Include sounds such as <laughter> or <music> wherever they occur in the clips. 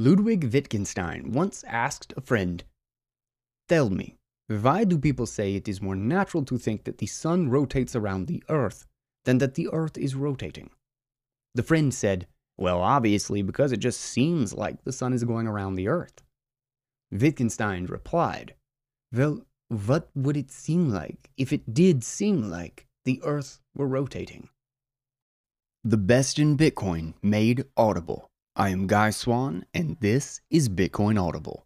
Ludwig Wittgenstein once asked a friend, Tell me, why do people say it is more natural to think that the sun rotates around the earth than that the earth is rotating? The friend said, Well, obviously, because it just seems like the sun is going around the earth. Wittgenstein replied, Well, what would it seem like if it did seem like the earth were rotating? The best in Bitcoin made audible. I am Guy Swann, and this is Bitcoin Audible.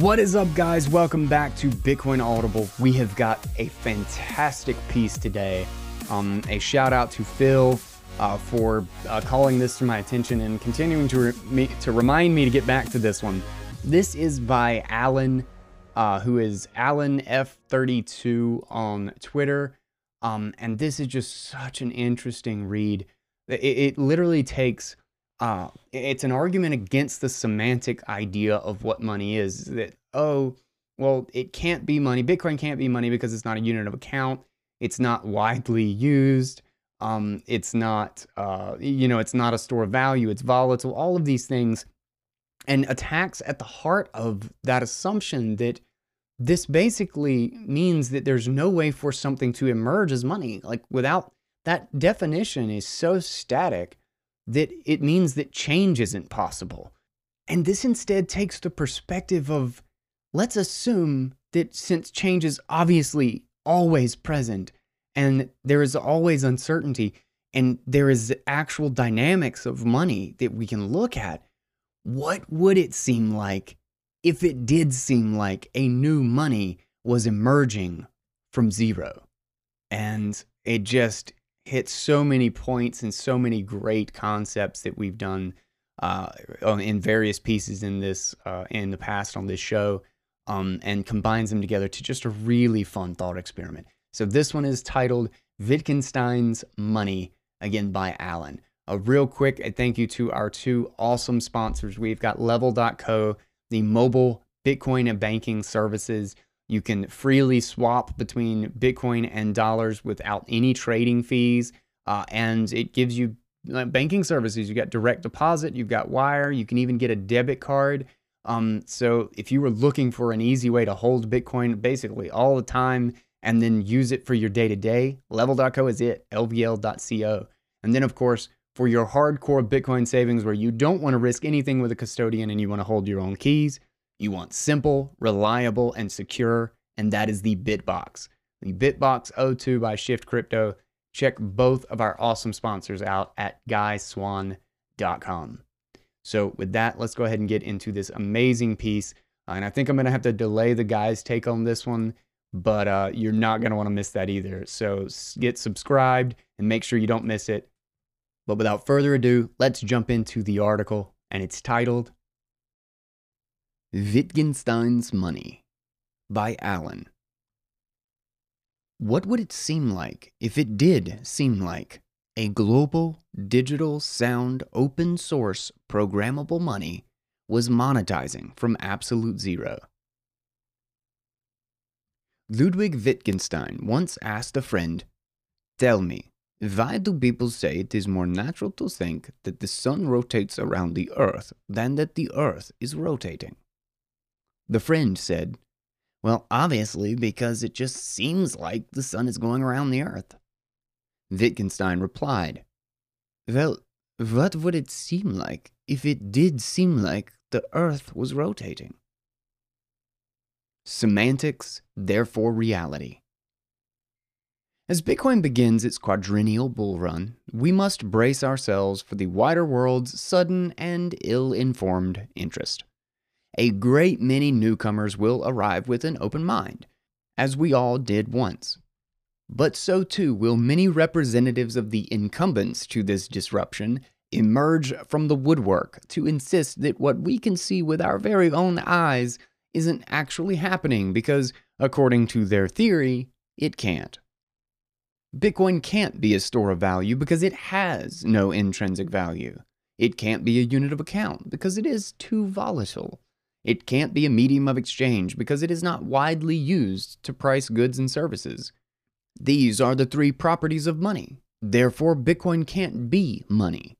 What is up, guys? Welcome back to Bitcoin Audible. We have got a fantastic piece today. Um, a shout out to Phil uh, for uh, calling this to my attention and continuing to, re- to remind me to get back to this one. This is by Allen, uh, who is Allen F32 on Twitter. Um, and this is just such an interesting read. It, it literally takes uh, it's an argument against the semantic idea of what money is. That, oh, well, it can't be money. Bitcoin can't be money because it's not a unit of account. It's not widely used. Um, it's not, uh, you know, it's not a store of value. It's volatile. All of these things, and attacks at the heart of that assumption that this basically means that there's no way for something to emerge as money. Like without that definition is so static that it means that change isn't possible. And this instead takes the perspective of let's assume that since change is obviously always present and there is always uncertainty and there is actual dynamics of money that we can look at, what would it seem like if it did seem like a new money was emerging from zero? And it just hit so many points and so many great concepts that we've done uh, in various pieces in this uh, in the past on this show, um, and combines them together to just a really fun thought experiment. So this one is titled Wittgenstein's Money, again by Allen. A real quick thank you to our two awesome sponsors. We've got Level.co, the mobile Bitcoin and banking services you can freely swap between Bitcoin and dollars without any trading fees. Uh, and it gives you uh, banking services. You've got direct deposit, you've got wire, you can even get a debit card. Um, so if you were looking for an easy way to hold Bitcoin basically all the time and then use it for your day to day, level.co is it, lvl.co. And then, of course, for your hardcore Bitcoin savings where you don't want to risk anything with a custodian and you want to hold your own keys, you want simple, reliable, and secure, and that is the Bitbox. The Bitbox O2 by Shift Crypto. Check both of our awesome sponsors out at guyswann.com. So, with that, let's go ahead and get into this amazing piece. Uh, and I think I'm going to have to delay the guys' take on this one, but uh, you're not going to want to miss that either. So, get subscribed and make sure you don't miss it. But without further ado, let's jump into the article, and it's titled Wittgenstein's Money by Allen. What would it seem like if it did seem like a global, digital, sound, open source, programmable money was monetizing from absolute zero? Ludwig Wittgenstein once asked a friend, Tell me, why do people say it is more natural to think that the sun rotates around the earth than that the earth is rotating? The friend said, Well, obviously, because it just seems like the sun is going around the earth. Wittgenstein replied, Well, what would it seem like if it did seem like the earth was rotating? Semantics, therefore reality. As Bitcoin begins its quadrennial bull run, we must brace ourselves for the wider world's sudden and ill informed interest a great many newcomers will arrive with an open mind, as we all did once. But so too will many representatives of the incumbents to this disruption emerge from the woodwork to insist that what we can see with our very own eyes isn't actually happening because, according to their theory, it can't. Bitcoin can't be a store of value because it has no intrinsic value. It can't be a unit of account because it is too volatile. It can't be a medium of exchange because it is not widely used to price goods and services. These are the three properties of money. Therefore, Bitcoin can't be money.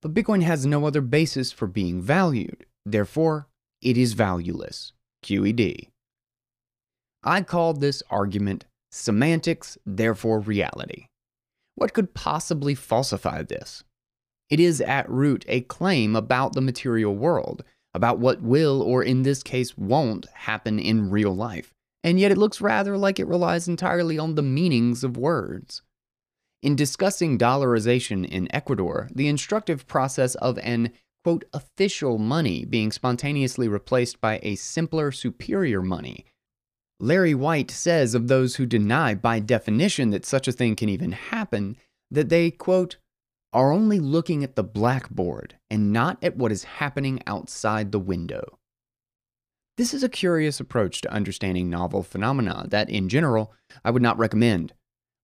But Bitcoin has no other basis for being valued. Therefore, it is valueless. QED. I called this argument semantics, therefore reality. What could possibly falsify this? It is at root a claim about the material world, about what will, or in this case won't, happen in real life, and yet it looks rather like it relies entirely on the meanings of words. In discussing dollarization in Ecuador, the instructive process of an quote, official money being spontaneously replaced by a simpler, superior money. Larry White says of those who deny by definition that such a thing can even happen, that they, quote, are only looking at the blackboard and not at what is happening outside the window. This is a curious approach to understanding novel phenomena that, in general, I would not recommend.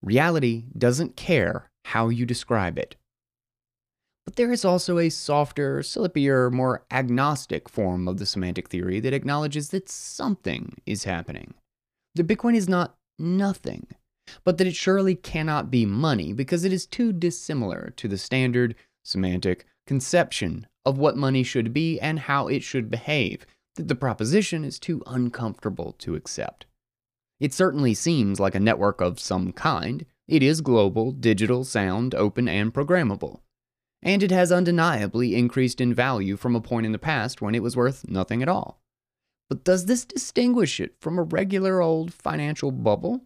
Reality doesn't care how you describe it. But there is also a softer, slippier, more agnostic form of the semantic theory that acknowledges that something is happening. That Bitcoin is not nothing, but that it surely cannot be money because it is too dissimilar to the standard semantic conception of what money should be and how it should behave that the proposition is too uncomfortable to accept. It certainly seems like a network of some kind. It is global, digital, sound, open, and programmable. And it has undeniably increased in value from a point in the past when it was worth nothing at all. But does this distinguish it from a regular old financial bubble?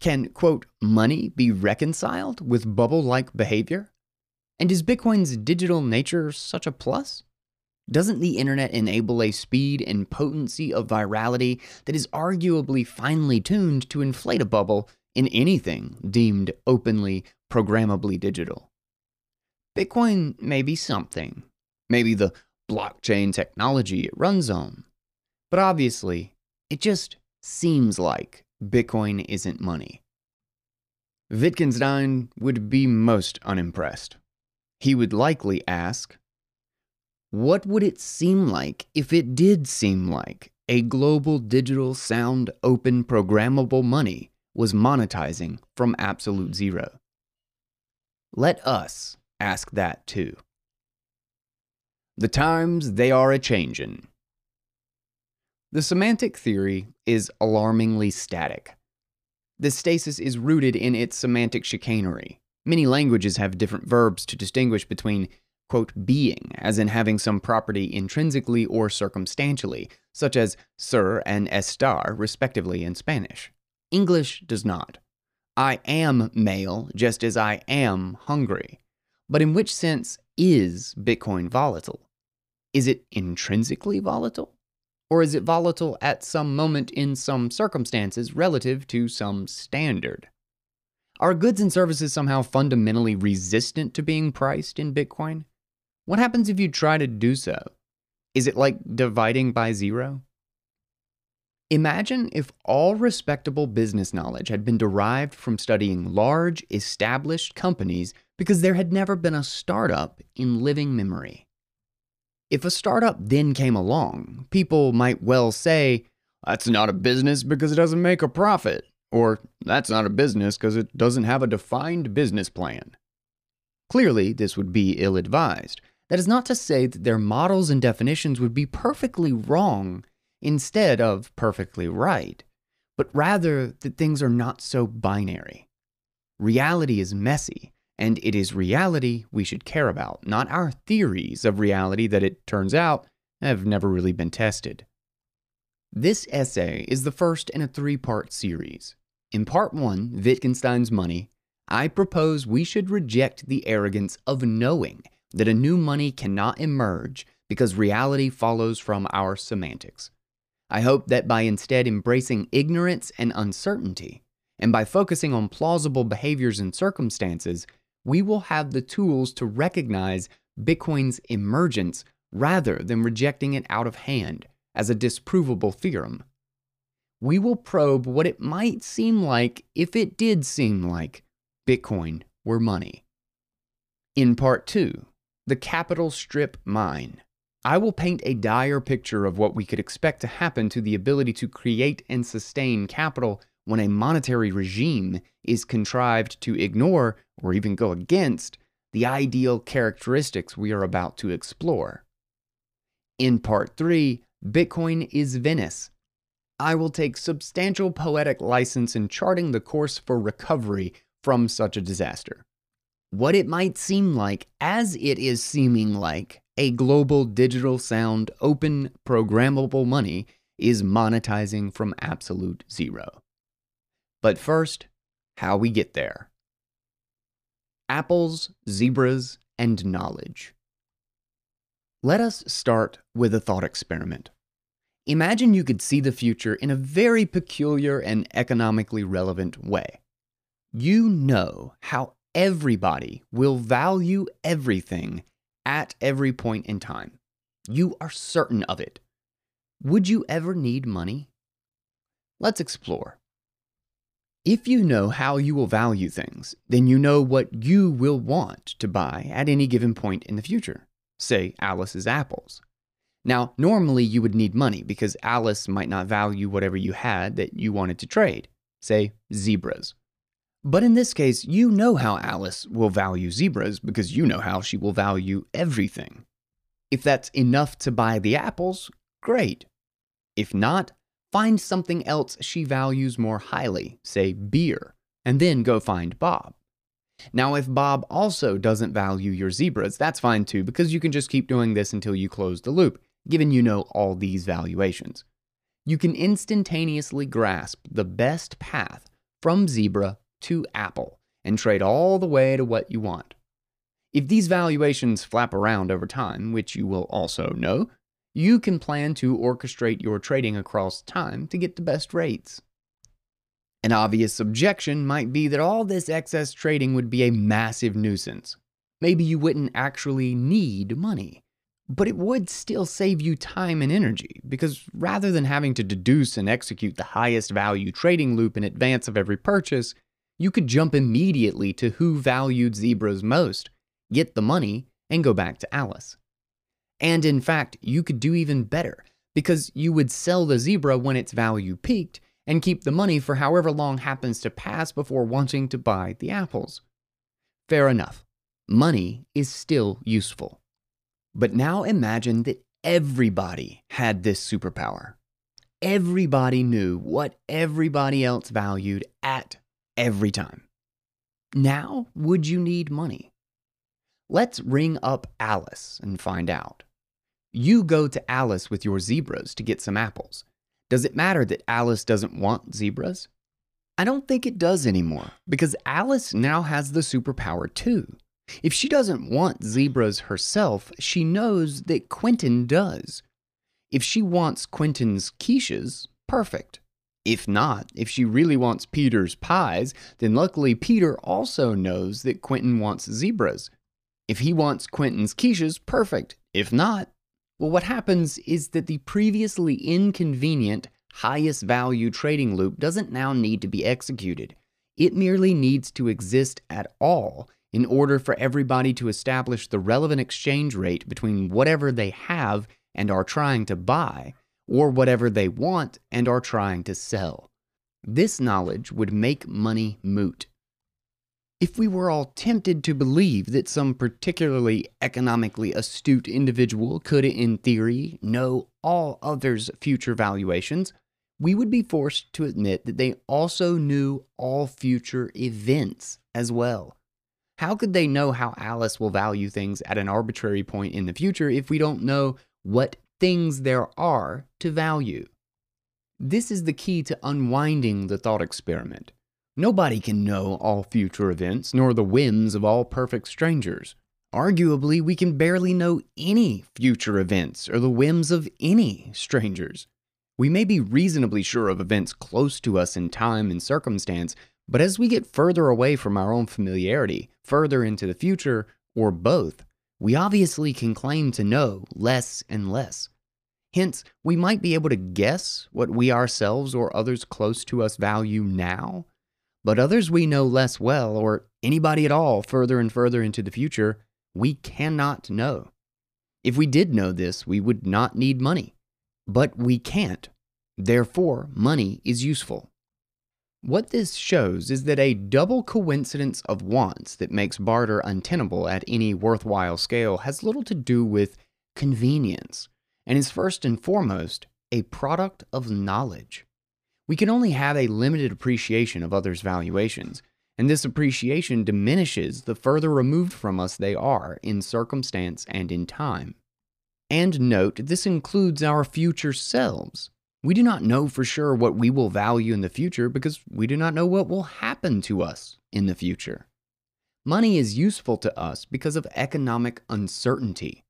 Can, quote, money be reconciled with bubble like behavior? And is Bitcoin's digital nature such a plus? Doesn't the internet enable a speed and potency of virality that is arguably finely tuned to inflate a bubble in anything deemed openly, programmably digital? Bitcoin may be something, maybe the blockchain technology it runs on, but obviously, it just seems like Bitcoin isn't money. Wittgenstein would be most unimpressed. He would likely ask, what would it seem like if it did seem like a global digital sound open programmable money was monetizing from absolute zero? Let us ask that too. The times they are a changin'. The semantic theory is alarmingly static. The stasis is rooted in its semantic chicanery. Many languages have different verbs to distinguish between quote, being, as in having some property intrinsically or circumstantially, such as ser and estar, respectively, in Spanish. English does not. I am male just as I am hungry. But in which sense is Bitcoin volatile? Is it intrinsically volatile? Or is it volatile at some moment in some circumstances relative to some standard? Are goods and services somehow fundamentally resistant to being priced in Bitcoin? What happens if you try to do so? Is it like dividing by zero? Imagine if all respectable business knowledge had been derived from studying large, established companies because there had never been a startup in living memory. If a startup then came along, people might well say, that's not a business because it doesn't make a profit, or that's not a business because it doesn't have a defined business plan. Clearly, this would be ill advised, that is not to say that their models and definitions would be perfectly wrong instead of perfectly right, but rather that things are not so binary. Reality is messy, and it is reality we should care about, not our theories of reality that it turns out have never really been tested. This essay is the first in a three part series. In part one, Wittgenstein's Money, I propose we should reject the arrogance of knowing that a new money cannot emerge because reality follows from our semantics. I hope that by instead embracing ignorance and uncertainty, and by focusing on plausible behaviors and circumstances, we will have the tools to recognize Bitcoin's emergence rather than rejecting it out of hand as a disprovable theorem. We will probe what it might seem like if it did seem like Bitcoin were money. In part two, the capital strip mine. I will paint a dire picture of what we could expect to happen to the ability to create and sustain capital when a monetary regime is contrived to ignore or even go against the ideal characteristics we are about to explore. In part 3, Bitcoin is Venice. I will take substantial poetic license in charting the course for recovery from such a disaster. What it might seem like, as it is seeming like, a global digital sound open programmable money is monetizing from absolute zero. But first, how we get there. Apples, zebras, and knowledge. Let us start with a thought experiment. Imagine you could see the future in a very peculiar and economically relevant way. You know how everybody will value everything at every point in time. You are certain of it. Would you ever need money? Let's explore. If you know how you will value things, then you know what you will want to buy at any given point in the future. Say Alice's apples. Now, normally you would need money because Alice might not value whatever you had that you wanted to trade, say zebras. But in this case, you know how Alice will value zebras because you know how she will value everything. If that's enough to buy the apples, great. If not, find something else she values more highly, say beer, and then go find Bob. Now, if Bob also doesn't value your zebras, that's fine too, because you can just keep doing this until you close the loop, given you know all these valuations. You can instantaneously grasp the best path from zebra to Apple and trade all the way to what you want. If these valuations flap around over time, which you will also know, you can plan to orchestrate your trading across time to get the best rates. An obvious objection might be that all this excess trading would be a massive nuisance. Maybe you wouldn't actually need money, but it would still save you time and energy because rather than having to deduce and execute the highest value trading loop in advance of every purchase, you could jump immediately to who valued zebras most, get the money, and go back to Alice. And in fact, you could do even better because you would sell the zebra when its value peaked and keep the money for however long happens to pass before wanting to buy the apples. Fair enough. Money is still useful. But now imagine that everybody had this superpower. Everybody knew what everybody else valued at every time. Now, would you need money? Let's ring up Alice and find out. You go to Alice with your zebras to get some apples. Does it matter that Alice doesn't want zebras? I don't think it does anymore because Alice now has the superpower too. If she doesn't want zebras herself, she knows that Quentin does. If she wants Quentin's quiches, perfect. If not, if she really wants Peter's pies, then luckily Peter also knows that Quentin wants zebras. If he wants Quentin's quiches, perfect. If not, well, what happens is that the previously inconvenient, highest value trading loop doesn't now need to be executed. It merely needs to exist at all in order for everybody to establish the relevant exchange rate between whatever they have and are trying to buy or whatever they want and are trying to sell. This knowledge would make money moot. If we were all tempted to believe that some particularly economically astute individual could, in theory, know all others' future valuations, we would be forced to admit that they also knew all future events as well. How could they know how Alice will value things at an arbitrary point in the future if we don't know what things there are to value. This is the key to unwinding the thought experiment. Nobody can know all future events, nor the whims of all perfect strangers. Arguably, we can barely know any future events or the whims of any strangers. We may be reasonably sure of events close to us in time and circumstance, but as we get further away from our own familiarity, further into the future, or both, we obviously can claim to know less and less. Hence, we might be able to guess what we ourselves or others close to us value now, but others we know less well, or anybody at all further and further into the future, we cannot know. If we did know this, we would not need money. But we can't. Therefore, money is useful. What this shows is that a double coincidence of wants that makes barter untenable at any worthwhile scale has little to do with convenience and is first and foremost a product of knowledge. We can only have a limited appreciation of others' valuations, and this appreciation diminishes the further removed from us they are in circumstance and in time. And note, this includes our future selves. We do not know for sure what we will value in the future because we do not know what will happen to us in the future. Money is useful to us because of economic uncertainty,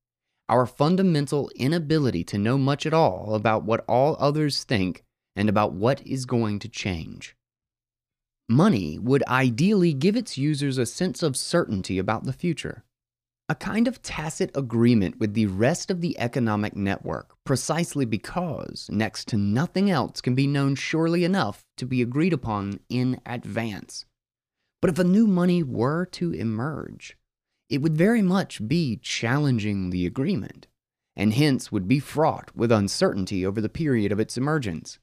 our fundamental inability to know much at all about what all others think and about what is going to change. Money would ideally give its users a sense of certainty about the future a kind of tacit agreement with the rest of the economic network, precisely because next to nothing else can be known surely enough to be agreed upon in advance. But if a new money were to emerge, it would very much be challenging the agreement, and hence would be fraught with uncertainty over the period of its emergence.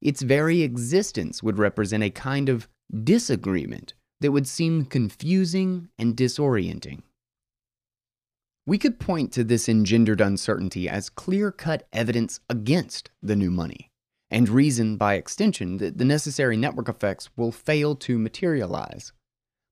Its very existence would represent a kind of disagreement that would seem confusing and disorienting. We could point to this engendered uncertainty as clear cut evidence against the new money, and reason by extension that the necessary network effects will fail to materialize.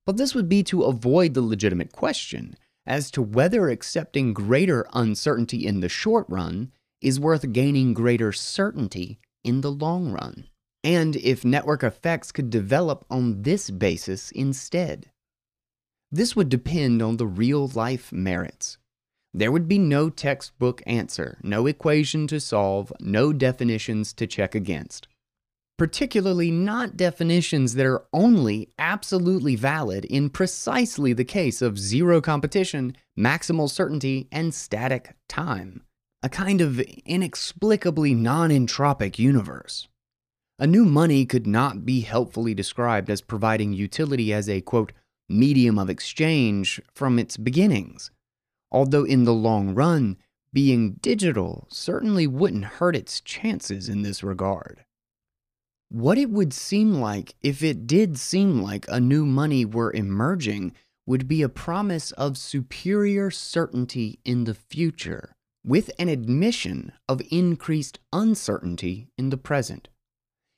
But this would be to avoid the legitimate question as to whether accepting greater uncertainty in the short run is worth gaining greater certainty in the long run, and if network effects could develop on this basis instead. This would depend on the real life merits there would be no textbook answer, no equation to solve, no definitions to check against. Particularly not definitions that are only absolutely valid in precisely the case of zero competition, maximal certainty, and static time. A kind of inexplicably non entropic universe. A new money could not be helpfully described as providing utility as a, quote, medium of exchange from its beginnings although in the long run, being digital certainly wouldn't hurt its chances in this regard. What it would seem like if it did seem like a new money were emerging would be a promise of superior certainty in the future, with an admission of increased uncertainty in the present.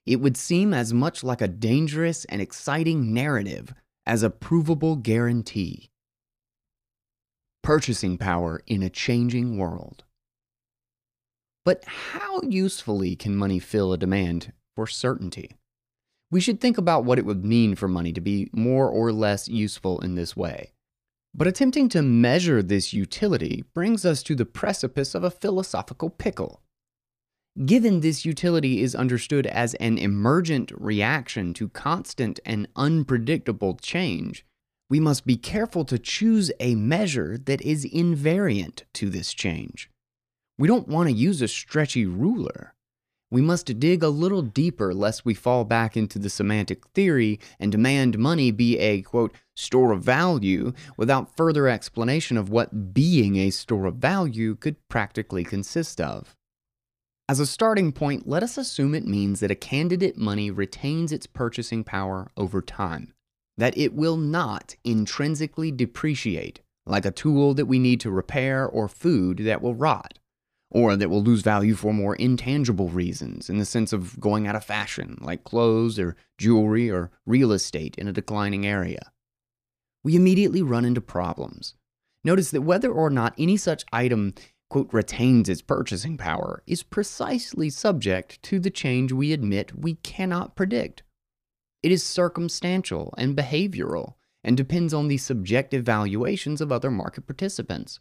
It would seem as much like a dangerous and exciting narrative as a provable guarantee purchasing power in a changing world. But how usefully can money fill a demand for certainty? We should think about what it would mean for money to be more or less useful in this way. But attempting to measure this utility brings us to the precipice of a philosophical pickle. Given this utility is understood as an emergent reaction to constant and unpredictable change, we must be careful to choose a measure that is invariant to this change. We don't want to use a stretchy ruler. We must dig a little deeper lest we fall back into the semantic theory and demand money be a, quote, store of value without further explanation of what being a store of value could practically consist of. As a starting point, let us assume it means that a candidate money retains its purchasing power over time that it will not intrinsically depreciate, like a tool that we need to repair or food that will rot, or that will lose value for more intangible reasons in the sense of going out of fashion, like clothes or jewelry or real estate in a declining area. We immediately run into problems. Notice that whether or not any such item quote, retains its purchasing power is precisely subject to the change we admit we cannot predict. It is circumstantial and behavioral and depends on the subjective valuations of other market participants.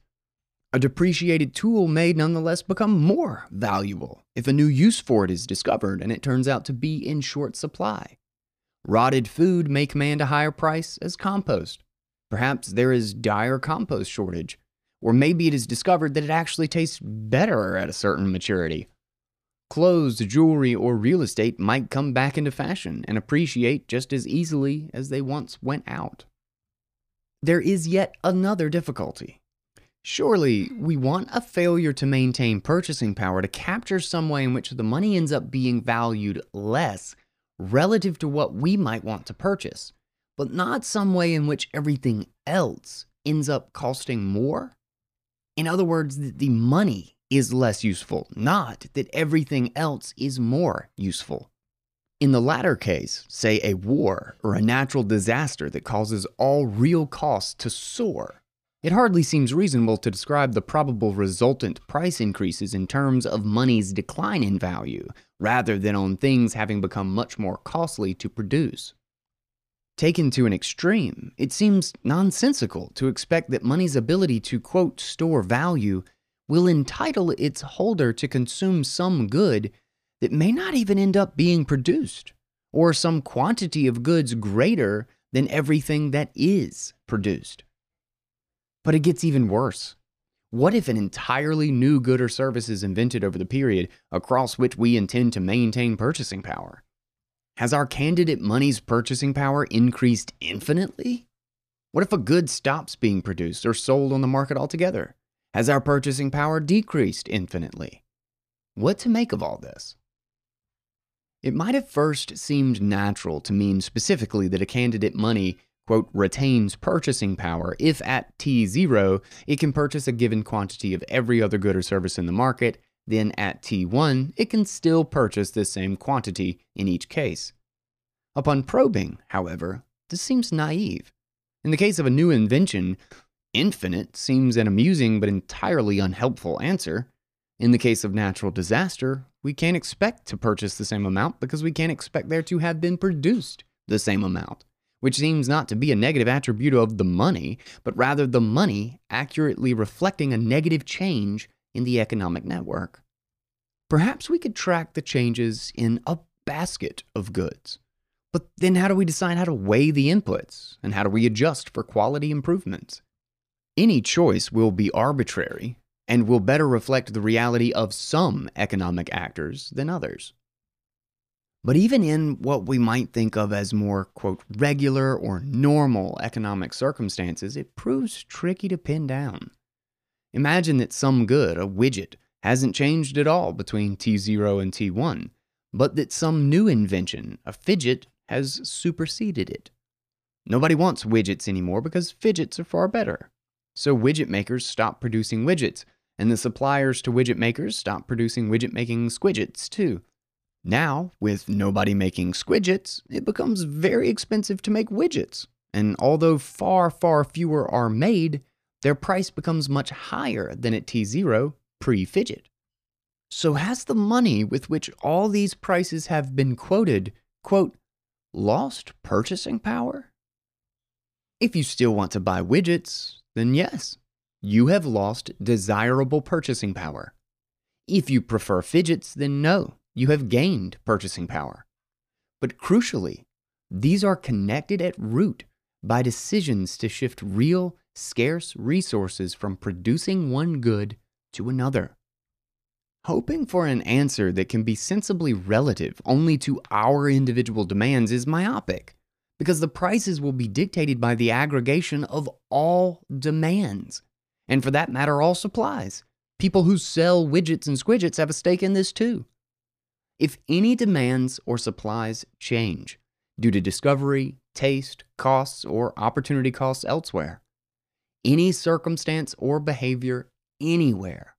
A depreciated tool may nonetheless become more valuable if a new use for it is discovered and it turns out to be in short supply. Rotted food may command a higher price as compost. Perhaps there is dire compost shortage, or maybe it is discovered that it actually tastes better at a certain maturity. Clothes, jewelry, or real estate might come back into fashion and appreciate just as easily as they once went out. there is yet another difficulty. Surely, we want a failure to maintain purchasing power to capture some way in which the money ends up being valued less relative to what we might want to purchase, but not some way in which everything else ends up costing more? In other words, the money is less useful, not that everything else is more useful. In the latter case, say a war or a natural disaster that causes all real costs to soar, it hardly seems reasonable to describe the probable resultant price increases in terms of money's decline in value, rather than on things having become much more costly to produce. Taken to an extreme, it seems nonsensical to expect that money's ability to, quote, store value will entitle its holder to consume some good that may not even end up being produced, or some quantity of goods greater than everything that is produced. But it gets even worse. What if an entirely new good or service is invented over the period across which we intend to maintain purchasing power? Has our candidate money's purchasing power increased infinitely? What if a good stops being produced or sold on the market altogether? Has our purchasing power decreased infinitely? What to make of all this? It might have first seemed natural to mean specifically that a candidate money, quote, retains purchasing power if at T0 it can purchase a given quantity of every other good or service in the market then at T1, it can still purchase this same quantity in each case. Upon probing, however, this seems naive. In the case of a new invention, infinite seems an amusing but entirely unhelpful answer. In the case of natural disaster, we can't expect to purchase the same amount because we can't expect there to have been produced the same amount, which seems not to be a negative attribute of the money, but rather the money accurately reflecting a negative change in the economic network. Perhaps we could track the changes in a basket of goods. But then how do we decide how to weigh the inputs and how do we adjust for quality improvements? Any choice will be arbitrary and will better reflect the reality of some economic actors than others. But even in what we might think of as more, quote, regular or normal economic circumstances, it proves tricky to pin down. Imagine that some good, a widget, hasn't changed at all between T0 and T1, but that some new invention, a fidget, has superseded it. Nobody wants widgets anymore because fidgets are far better. So widget makers stop producing widgets, and the suppliers to widget makers stop producing widget making squidgets too. Now, with nobody making squidgets, it becomes very expensive to make widgets. And although far, far fewer are made, their price becomes much higher than at T0 pre fidget. So, has the money with which all these prices have been quoted, quote, lost purchasing power? If you still want to buy widgets, then yes, you have lost desirable purchasing power. If you prefer fidgets, then no, you have gained purchasing power. But crucially, these are connected at root by decisions to shift real scarce resources from producing one good to another. Hoping for an answer that can be sensibly relative only to our individual demands is myopic, because the prices will be dictated by the aggregation of all demands, and for that matter, all supplies. People who sell widgets and squidgets have a stake in this too. If any demands or supplies change due to discovery, taste, costs, or opportunity costs elsewhere, any circumstance or behavior anywhere,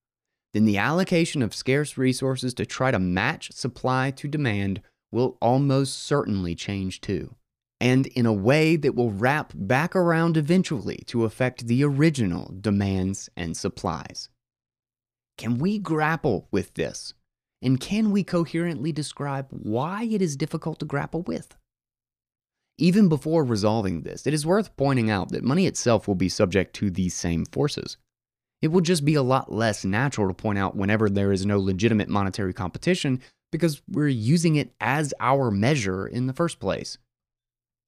then the allocation of scarce resources to try to match supply to demand will almost certainly change too, and in a way that will wrap back around eventually to affect the original demands and supplies. Can we grapple with this? And can we coherently describe why it is difficult to grapple with? Even before resolving this, it is worth pointing out that money itself will be subject to these same forces. It will just be a lot less natural to point out whenever there is no legitimate monetary competition because we're using it as our measure in the first place.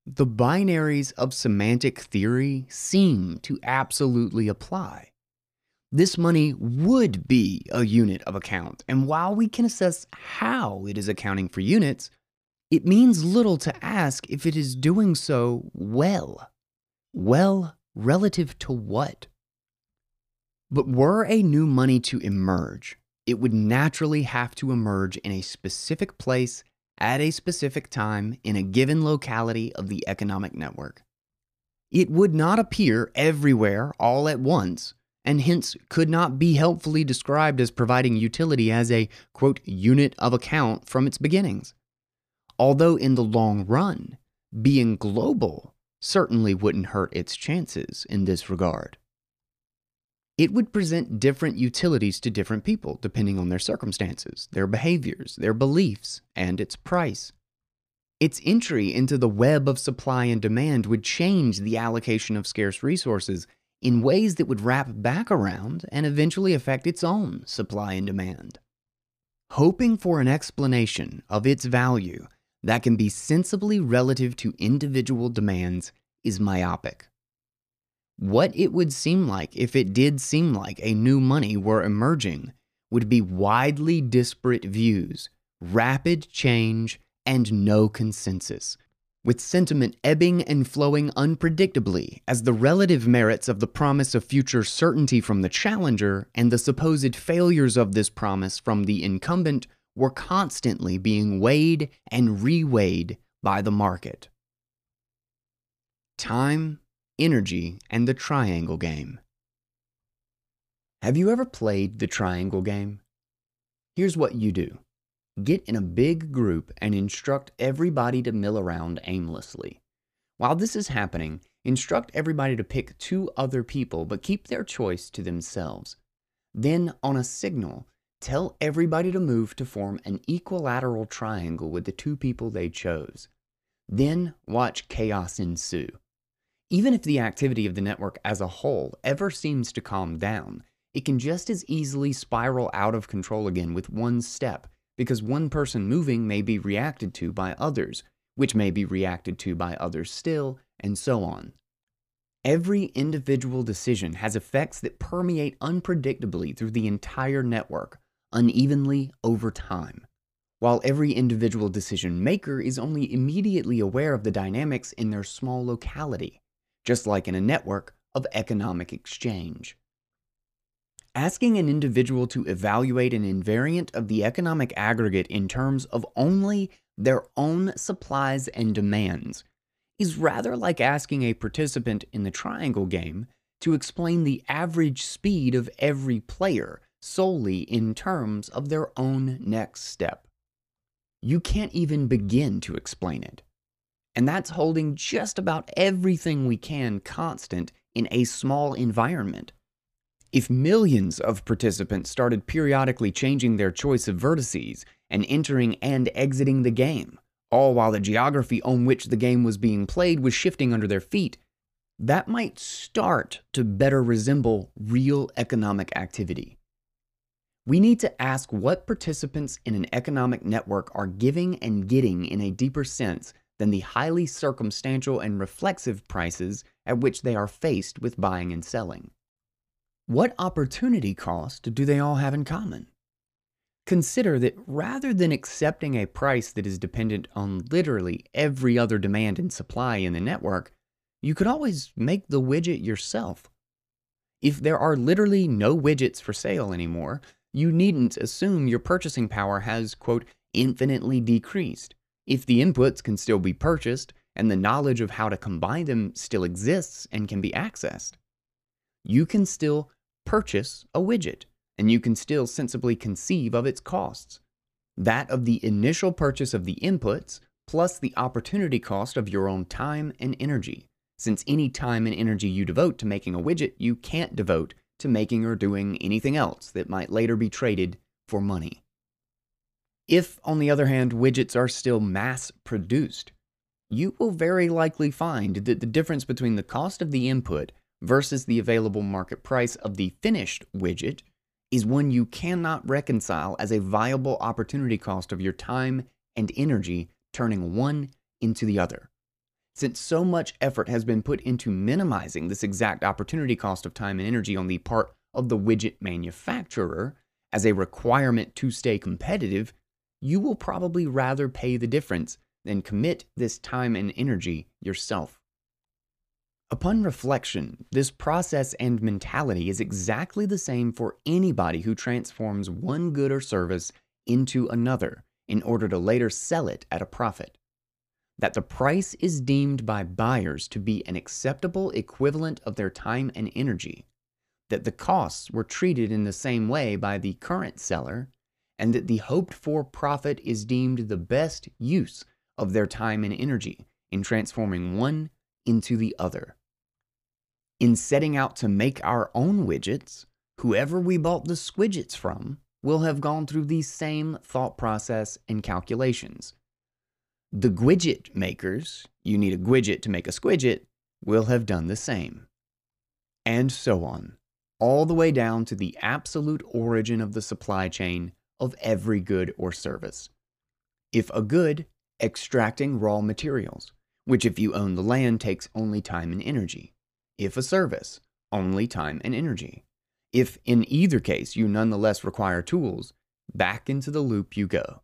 The binaries of semantic theory seem to absolutely apply. This money would be a unit of account, and while we can assess how it is accounting for units, it means little to ask if it is doing so well. Well Relative to what? But were a new money to emerge, it would naturally have to emerge in a specific place at a specific time in a given locality of the economic network. It would not appear everywhere all at once, and hence could not be helpfully described as providing utility as a, quote, unit of account from its beginnings. Although in the long run, being global certainly wouldn't hurt its chances in this regard it would present different utilities to different people depending on their circumstances, their behaviors, their beliefs, and its price. Its entry into the web of supply and demand would change the allocation of scarce resources in ways that would wrap back around and eventually affect its own supply and demand. Hoping for an explanation of its value that can be sensibly relative to individual demands is myopic what it would seem like if it did seem like a new money were emerging would be widely disparate views, rapid change, and no consensus, with sentiment ebbing and flowing unpredictably as the relative merits of the promise of future certainty from the challenger and the supposed failures of this promise from the incumbent were constantly being weighed and reweighed by the market. Time energy, and the triangle game. Have you ever played the triangle game? Here's what you do get in a big group and instruct everybody to mill around aimlessly. While this is happening, instruct everybody to pick two other people, but keep their choice to themselves. Then, on a signal, tell everybody to move to form an equilateral triangle with the two people they chose. Then watch chaos ensue. Even if the activity of the network as a whole ever seems to calm down, it can just as easily spiral out of control again with one step, because one person moving may be reacted to by others, which may be reacted to by others still, and so on. Every individual decision has effects that permeate unpredictably through the entire network, unevenly over time. While every individual decision maker is only immediately aware of the dynamics in their small locality just like in a network of economic exchange. Asking an individual to evaluate an invariant of the economic aggregate in terms of only their own supplies and demands is rather like asking a participant in the triangle game to explain the average speed of every player solely in terms of their own next step. You can't even begin to explain it. And that's holding just about everything we can constant in a small environment. If millions of participants started periodically changing their choice of vertices and entering and exiting the game, all while the geography on which the game was being played was shifting under their feet, that might start to better resemble real economic activity. We need to ask what participants in an economic network are giving and getting in a deeper sense than the highly circumstantial and reflexive prices at which they are faced with buying and selling. What opportunity cost do they all have in common? Consider that rather than accepting a price that is dependent on literally every other demand and supply in the network, you could always make the widget yourself. If there are literally no widgets for sale anymore, you needn't assume your purchasing power has, quote, infinitely decreased. If the inputs can still be purchased and the knowledge of how to combine them still exists and can be accessed, you can still purchase a widget and you can still sensibly conceive of its costs. That of the initial purchase of the inputs plus the opportunity cost of your own time and energy. Since any time and energy you devote to making a widget, you can't devote to making or doing anything else that might later be traded for money. If, on the other hand, widgets are still mass produced, you will very likely find that the difference between the cost of the input versus the available market price of the finished widget is one you cannot reconcile as a viable opportunity cost of your time and energy turning one into the other. Since so much effort has been put into minimizing this exact opportunity cost of time and energy on the part of the widget manufacturer as a requirement to stay competitive, you will probably rather pay the difference than commit this time and energy yourself. Upon reflection, this process and mentality is exactly the same for anybody who transforms one good or service into another in order to later sell it at a profit. That the price is deemed by buyers to be an acceptable equivalent of their time and energy, that the costs were treated in the same way by the current seller, and that the hoped for profit is deemed the best use of their time and energy in transforming one into the other. In setting out to make our own widgets, whoever we bought the squidgets from will have gone through the same thought process and calculations. The Gwidget makers, you need a Gwidget to make a squidget, will have done the same. And so on, all the way down to the absolute origin of the supply chain of every good or service. If a good, extracting raw materials, which if you own the land takes only time and energy if a service, only time and energy. If in either case you nonetheless require tools, back into the loop you go.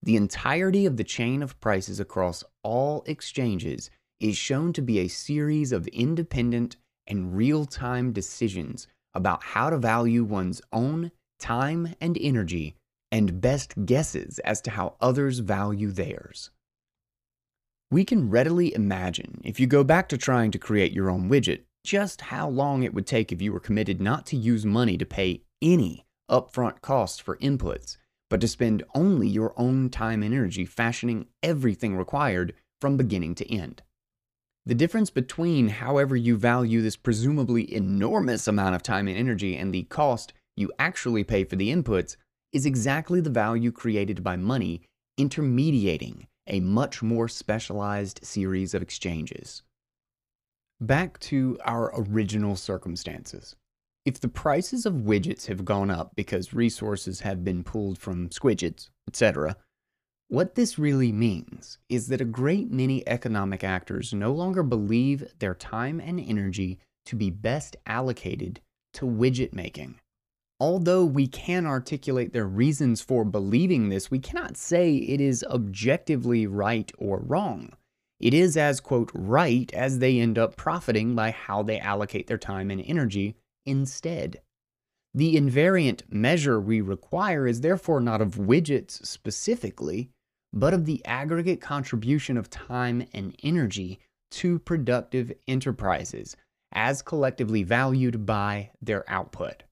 The entirety of the chain of prices across all exchanges is shown to be a series of independent and real time decisions about how to value one's own time and energy and best guesses as to how others value theirs. We can readily imagine, if you go back to trying to create your own widget, just how long it would take if you were committed not to use money to pay any upfront costs for inputs, but to spend only your own time and energy fashioning everything required from beginning to end. The difference between however you value this presumably enormous amount of time and energy and the cost you actually pay for the inputs is exactly the value created by money intermediating a much more specialized series of exchanges. Back to our original circumstances. If the prices of widgets have gone up because resources have been pulled from squidgets, etc., what this really means is that a great many economic actors no longer believe their time and energy to be best allocated to widget making. Although we can articulate their reasons for believing this, we cannot say it is objectively right or wrong. It is as, quote, right as they end up profiting by how they allocate their time and energy instead. The invariant measure we require is therefore not of widgets specifically, but of the aggregate contribution of time and energy to productive enterprises as collectively valued by their output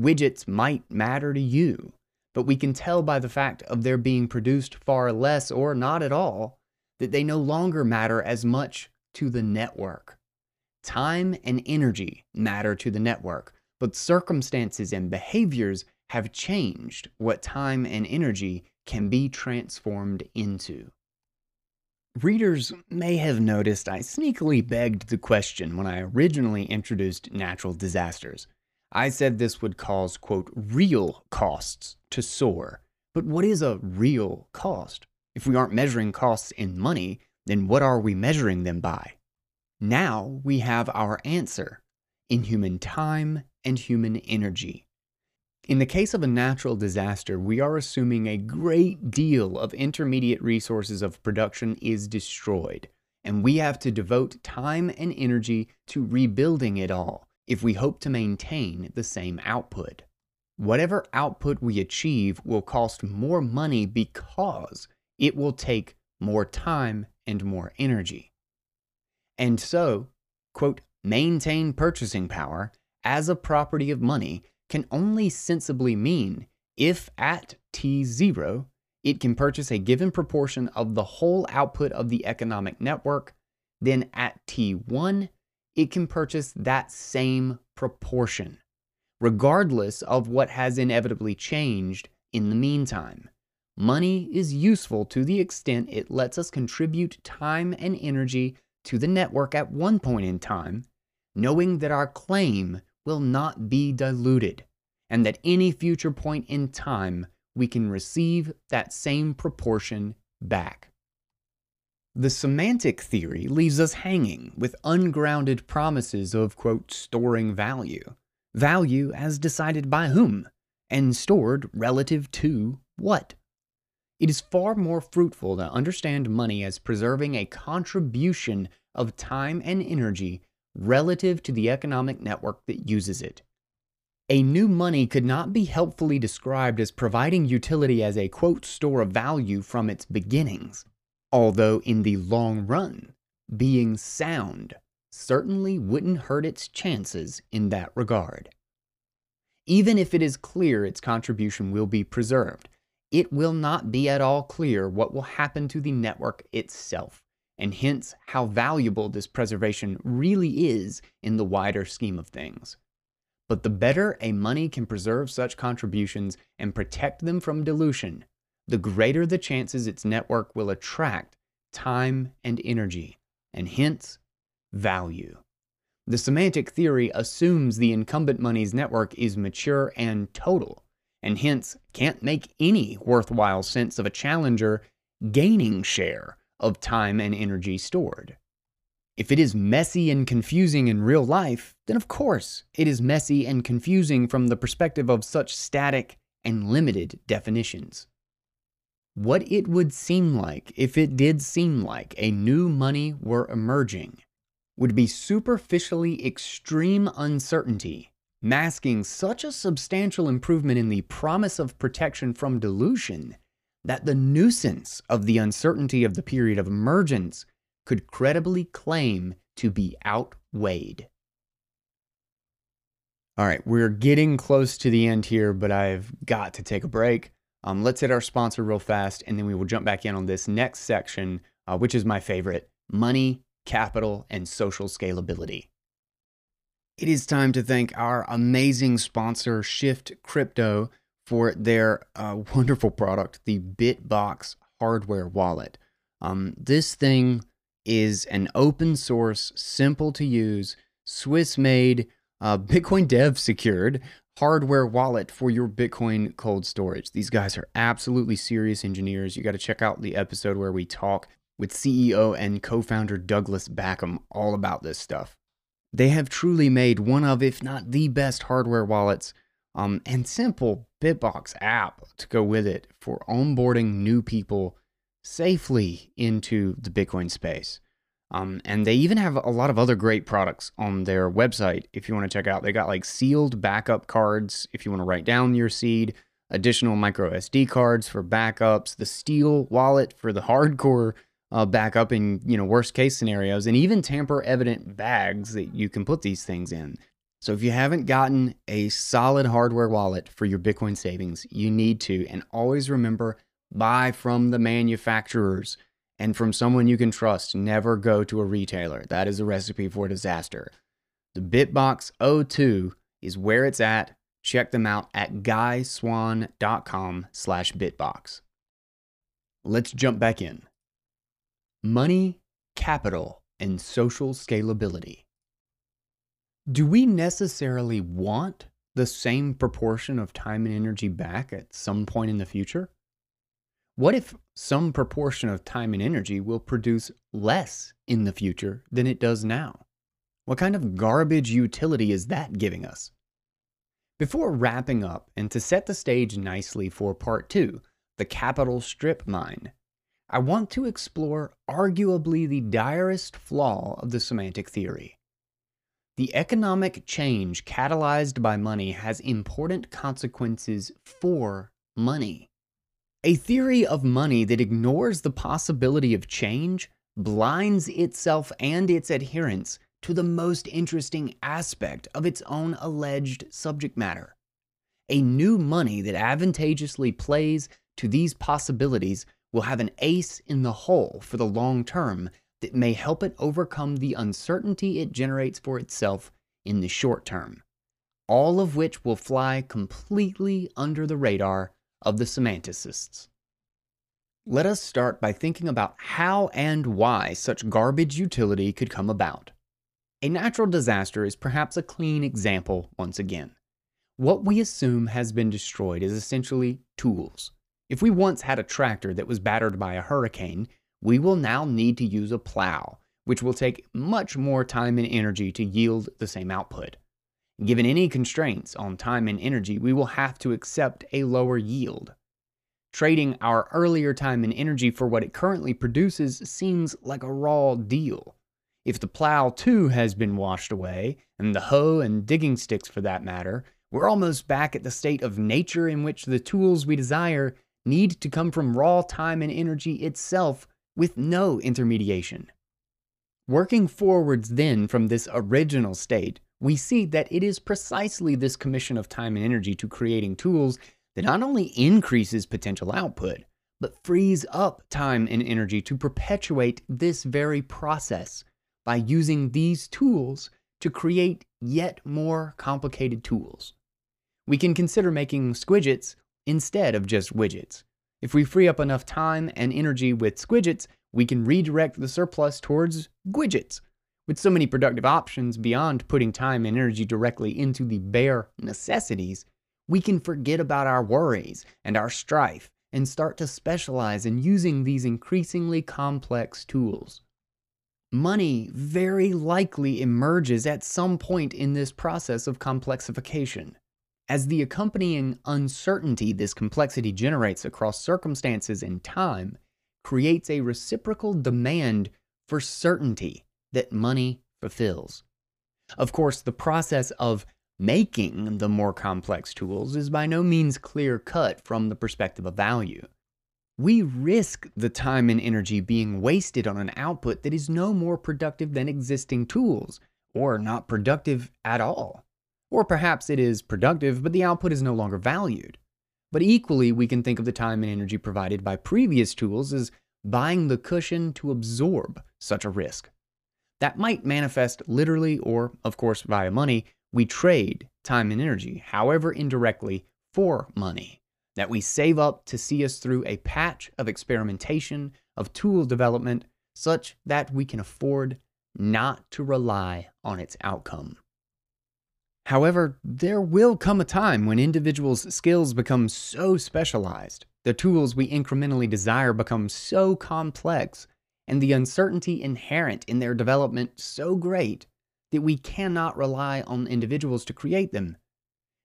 widgets might matter to you, but we can tell by the fact of their being produced far less or not at all that they no longer matter as much to the network. Time and energy matter to the network, but circumstances and behaviors have changed what time and energy can be transformed into. Readers may have noticed I sneakily begged the question when I originally introduced natural disasters. I said this would cause, quote, real costs to soar. But what is a real cost? If we aren't measuring costs in money, then what are we measuring them by? Now we have our answer in human time and human energy. In the case of a natural disaster, we are assuming a great deal of intermediate resources of production is destroyed, and we have to devote time and energy to rebuilding it all if we hope to maintain the same output. Whatever output we achieve will cost more money because it will take more time and more energy. And so, quote, maintain purchasing power as a property of money can only sensibly mean if at T0 it can purchase a given proportion of the whole output of the economic network, then at T1 it can purchase that same proportion, regardless of what has inevitably changed in the meantime. Money is useful to the extent it lets us contribute time and energy to the network at one point in time, knowing that our claim will not be diluted, and that any future point in time we can receive that same proportion back. The semantic theory leaves us hanging with ungrounded promises of, quote, storing value. Value as decided by whom? And stored relative to what? It is far more fruitful to understand money as preserving a contribution of time and energy relative to the economic network that uses it. A new money could not be helpfully described as providing utility as a quote store of value from its beginnings, although in the long run, being sound certainly wouldn't hurt its chances in that regard. Even if it is clear its contribution will be preserved, it will not be at all clear what will happen to the network itself, and hence how valuable this preservation really is in the wider scheme of things. But the better a money can preserve such contributions and protect them from dilution, the greater the chances its network will attract time and energy, and hence value. The semantic theory assumes the incumbent money's network is mature and total, and hence can't make any worthwhile sense of a challenger gaining share of time and energy stored. If it is messy and confusing in real life, then of course it is messy and confusing from the perspective of such static and limited definitions. What it would seem like if it did seem like a new money were emerging would be superficially extreme uncertainty, masking such a substantial improvement in the promise of protection from dilution that the nuisance of the uncertainty of the period of emergence could credibly claim to be outweighed. All right, we're getting close to the end here, but I've got to take a break. Um, let's hit our sponsor real fast, and then we will jump back in on this next section, uh, which is my favorite money, capital, and social scalability. It is time to thank our amazing sponsor, Shift Crypto, for their uh, wonderful product, the Bitbox hardware wallet. Um, this thing is an open source, simple to use, Swiss made, uh, Bitcoin dev secured hardware wallet for your Bitcoin cold storage. These guys are absolutely serious engineers. You got to check out the episode where we talk with CEO and co founder Douglas Bakkum all about this stuff. They have truly made one of, if not the best hardware wallets um, and simple Bitbox app to go with it for onboarding new people safely into the Bitcoin space. Um, and they even have a lot of other great products on their website if you want to check out. They got like sealed backup cards if you want to write down your seed, additional micro SD cards for backups, the steel wallet for the <laughs> hardcore uh, backup in you know worst case scenarios, and even tamper evident bags that you can put these things in. So if you haven't gotten a solid hardware wallet for your Bitcoin savings, you need to. And always remember Buy from the manufacturers and from someone you can trust. Never go to a retailer. That is a recipe for disaster. The BitBox02 is where it's at. Check them out at guyswann.com slash bitbox. Let's jump back in. Money, capital, and social scalability. Do we necessarily want the same proportion of time and energy back at some point in the future? What if some proportion of time and energy will produce less in the future than it does now? What kind of garbage utility is that giving us? Before wrapping up, and to set the stage nicely for part two, the capital strip mine, I want to explore arguably the direst flaw of the semantic theory. The economic change catalyzed by money has important consequences for money. A theory of money that ignores the possibility of change blinds itself and its adherents to the most interesting aspect of its own alleged subject matter. A new money that advantageously plays to these possibilities will have an ace in the hole for the long term that may help it overcome the uncertainty it generates for itself in the short term, all of which will fly completely under the radar of the semanticists. Let us start by thinking about how and why such garbage utility could come about. A natural disaster is perhaps a clean example once again. What we assume has been destroyed is essentially tools. If we once had a tractor that was battered by a hurricane, we will now need to use a plow, which will take much more time and energy to yield the same output. Given any constraints on time and energy, we will have to accept a lower yield. Trading our earlier time and energy for what it currently produces seems like a raw deal. If the plow too has been washed away, and the hoe and digging sticks for that matter, we're almost back at the state of nature in which the tools we desire need to come from raw time and energy itself with no intermediation. Working forwards then from this original state, we see that it is precisely this commission of time and energy to creating tools that not only increases potential output, but frees up time and energy to perpetuate this very process by using these tools to create yet more complicated tools. We can consider making squidgets instead of just widgets. If we free up enough time and energy with squidgets, we can redirect the surplus towards widgets. With so many productive options beyond putting time and energy directly into the bare necessities, we can forget about our worries and our strife and start to specialize in using these increasingly complex tools. Money very likely emerges at some point in this process of complexification. As the accompanying uncertainty this complexity generates across circumstances and time creates a reciprocal demand for certainty that money fulfills. Of course, the process of making the more complex tools is by no means clear cut from the perspective of value. We risk the time and energy being wasted on an output that is no more productive than existing tools, or not productive at all. Or perhaps it is productive, but the output is no longer valued. But equally, we can think of the time and energy provided by previous tools as buying the cushion to absorb such a risk. That might manifest literally or, of course, via money, we trade time and energy, however indirectly, for money that we save up to see us through a patch of experimentation, of tool development, such that we can afford not to rely on its outcome. However, there will come a time when individuals' skills become so specialized, the tools we incrementally desire become so complex, and the uncertainty inherent in their development so great that we cannot rely on individuals to create them.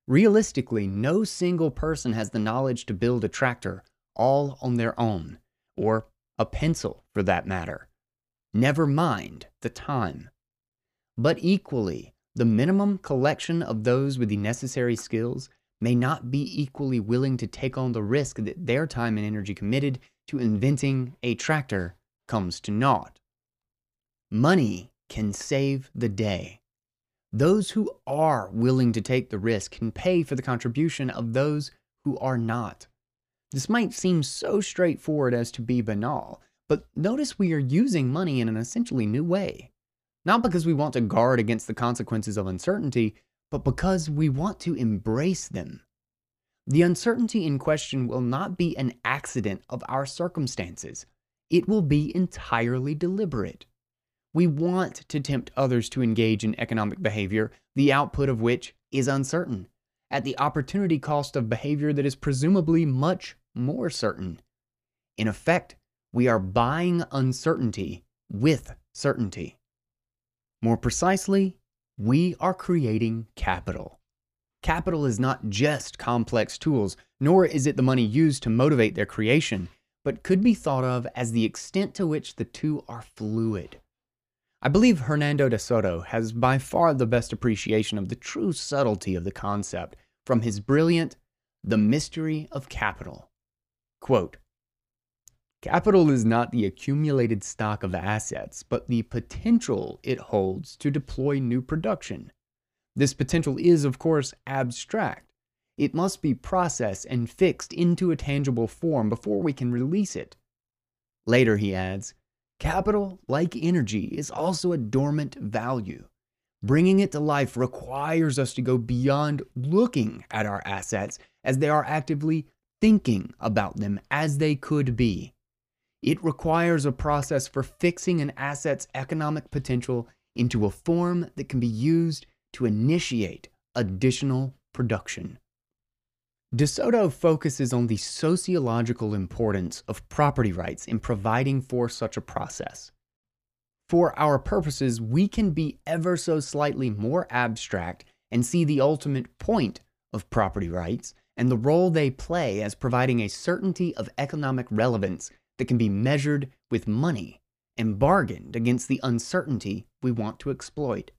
Realistically, no single person has the knowledge to build a tractor all on their own, or a pencil for that matter. Never mind the time. But equally, the minimum collection of those with the necessary skills may not be equally willing to take on the risk that their time and energy committed to inventing a tractor comes to naught. Money can save the day. Those who are willing to take the risk can pay for the contribution of those who are not. This might seem so straightforward as to be banal, but notice we are using money in an essentially new way. Not because we want to guard against the consequences of uncertainty, but because we want to embrace them. The uncertainty in question will not be an accident of our circumstances. It will be entirely deliberate. We want to tempt others to engage in economic behavior, the output of which is uncertain, at the opportunity cost of behavior that is presumably much more certain. In effect, we are buying uncertainty with certainty. More precisely, we are creating capital. Capital is not just complex tools, nor is it the money used to motivate their creation, but could be thought of as the extent to which the two are fluid. I believe Hernando de Soto has by far the best appreciation of the true subtlety of the concept from his brilliant The Mystery of Capital. Quote, Capital is not the accumulated stock of assets, but the potential it holds to deploy new production. This potential is, of course, abstract. It must be processed and fixed into a tangible form before we can release it. Later, he adds, Capital, like energy, is also a dormant value. Bringing it to life requires us to go beyond looking at our assets as they are actively thinking about them as they could be. It requires a process for fixing an asset's economic potential into a form that can be used to initiate additional production. De Soto focuses on the sociological importance of property rights in providing for such a process. For our purposes, we can be ever so slightly more abstract and see the ultimate point of property rights and the role they play as providing a certainty of economic relevance that can be measured with money and bargained against the uncertainty we want to exploit.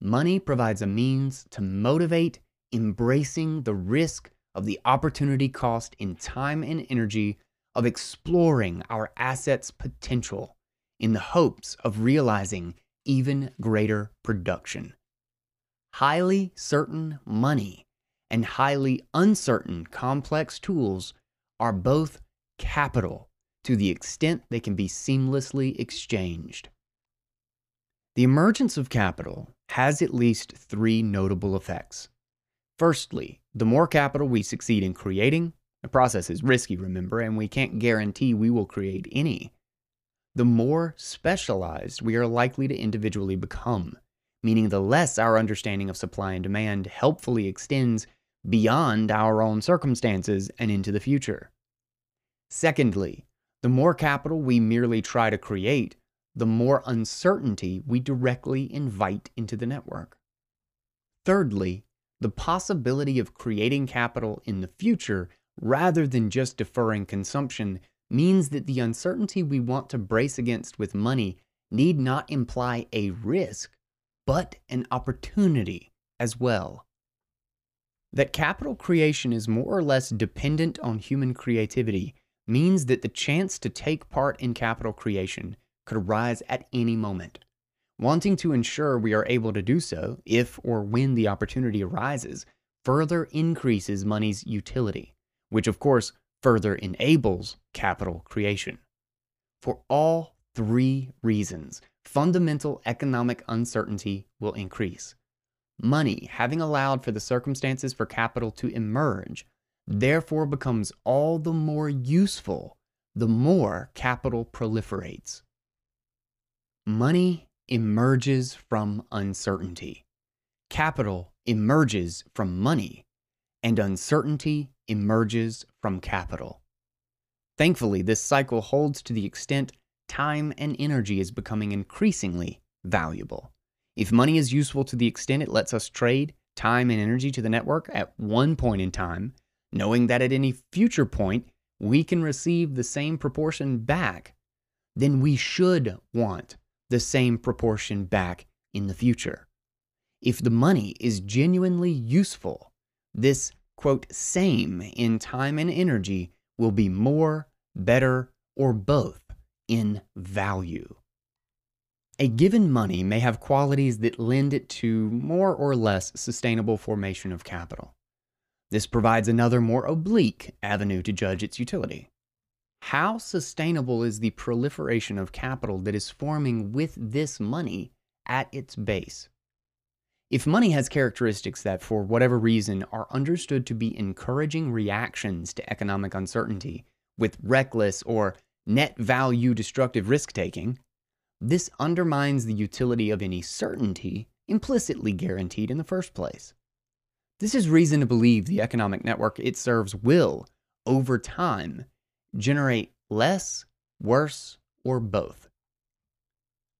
Money provides a means to motivate embracing the risk of the opportunity cost in time and energy of exploring our assets' potential in the hopes of realizing even greater production. Highly certain money and highly uncertain complex tools are both capital to the extent they can be seamlessly exchanged. The emergence of capital has at least three notable effects. Firstly, the more capital we succeed in creating, the process is risky, remember, and we can't guarantee we will create any, the more specialized we are likely to individually become, meaning the less our understanding of supply and demand helpfully extends beyond our own circumstances and into the future. Secondly, the more capital we merely try to create, the more uncertainty we directly invite into the network. Thirdly, the possibility of creating capital in the future rather than just deferring consumption means that the uncertainty we want to brace against with money need not imply a risk, but an opportunity as well. That capital creation is more or less dependent on human creativity means that the chance to take part in capital creation could arise at any moment. Wanting to ensure we are able to do so, if or when the opportunity arises, further increases money's utility, which of course further enables capital creation. For all three reasons, fundamental economic uncertainty will increase. Money, having allowed for the circumstances for capital to emerge, therefore becomes all the more useful the more capital proliferates. Money emerges from uncertainty. Capital emerges from money, and uncertainty emerges from capital. Thankfully, this cycle holds to the extent time and energy is becoming increasingly valuable. If money is useful to the extent it lets us trade time and energy to the network at one point in time, knowing that at any future point we can receive the same proportion back, then we should want the same proportion back in the future. If the money is genuinely useful, this quote, same in time and energy will be more, better, or both in value. A given money may have qualities that lend it to more or less sustainable formation of capital. This provides another more oblique avenue to judge its utility. How sustainable is the proliferation of capital that is forming with this money at its base? If money has characteristics that, for whatever reason, are understood to be encouraging reactions to economic uncertainty with reckless or net value destructive risk taking, this undermines the utility of any certainty implicitly guaranteed in the first place. This is reason to believe the economic network it serves will, over time, generate less, worse, or both.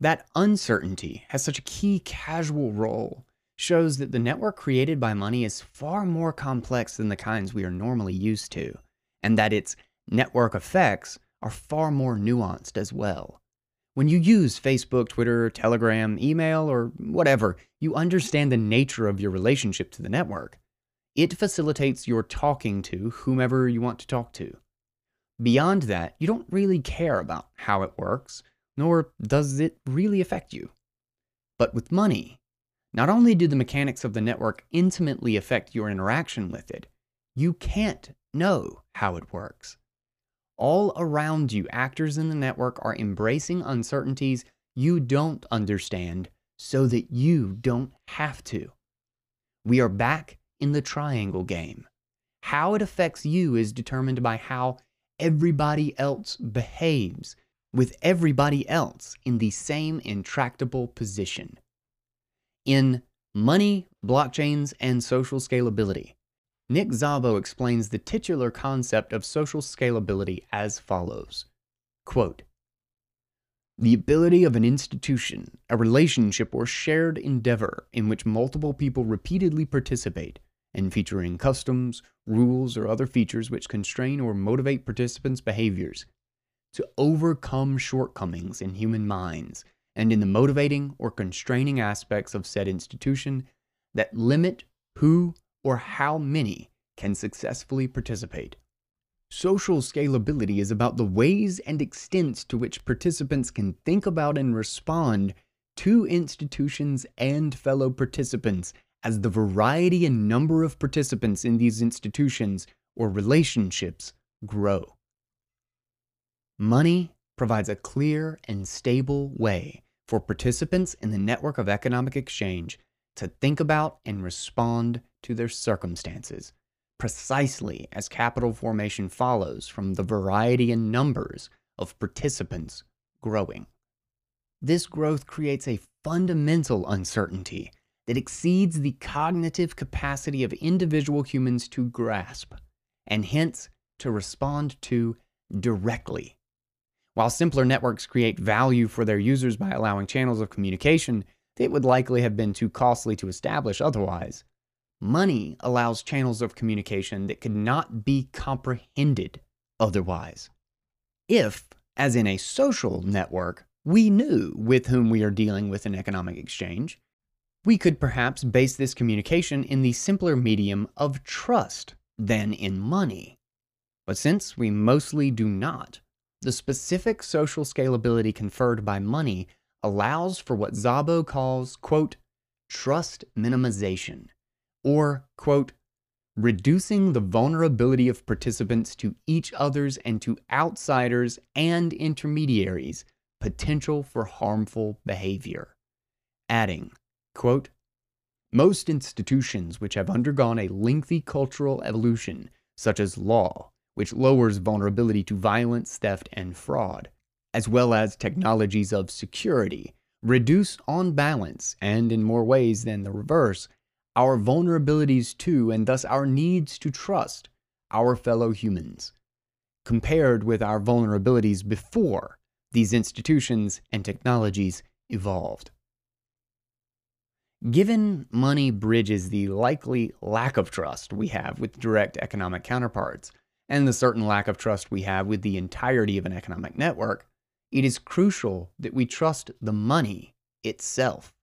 That uncertainty has such a key casual role shows that the network created by money is far more complex than the kinds we are normally used to, and that its network effects are far more nuanced as well. When you use Facebook, Twitter, Telegram, email, or whatever, you understand the nature of your relationship to the network. It facilitates your talking to whomever you want to talk to. Beyond that, you don't really care about how it works, nor does it really affect you. But with money, not only do the mechanics of the network intimately affect your interaction with it, you can't know how it works. All around you, actors in the network are embracing uncertainties you don't understand so that you don't have to. We are back in the triangle game. How it affects you is determined by how everybody else behaves, with everybody else in the same intractable position in Money, Blockchains, and Social Scalability. Nick Szabo explains the titular concept of social scalability as follows Quote, The ability of an institution, a relationship, or shared endeavor in which multiple people repeatedly participate, and featuring customs, rules, or other features which constrain or motivate participants' behaviors, to overcome shortcomings in human minds and in the motivating or constraining aspects of said institution that limit who or how many can successfully participate. Social scalability is about the ways and extents to which participants can think about and respond to institutions and fellow participants as the variety and number of participants in these institutions or relationships grow. Money provides a clear and stable way for participants in the network of economic exchange to think about and respond to their circumstances precisely as capital formation follows from the variety and numbers of participants growing. This growth creates a fundamental uncertainty that exceeds the cognitive capacity of individual humans to grasp, and hence to respond to directly. While simpler networks create value for their users by allowing channels of communication that would likely have been too costly to establish otherwise, Money allows channels of communication that could not be comprehended otherwise. If, as in a social network, we knew with whom we are dealing with an economic exchange, we could perhaps base this communication in the simpler medium of trust than in money. But since we mostly do not, the specific social scalability conferred by money allows for what Szabo calls, quote, trust minimization or, quote, reducing the vulnerability of participants to each other's and to outsiders and intermediaries' potential for harmful behavior. Adding, quote, most institutions which have undergone a lengthy cultural evolution, such as law, which lowers vulnerability to violence, theft, and fraud, as well as technologies of security, reduce on balance, and in more ways than the reverse, our vulnerabilities to, and thus our needs to trust our fellow humans, compared with our vulnerabilities before these institutions and technologies evolved. Given money bridges the likely lack of trust we have with direct economic counterparts, and the certain lack of trust we have with the entirety of an economic network, it is crucial that we trust the money itself.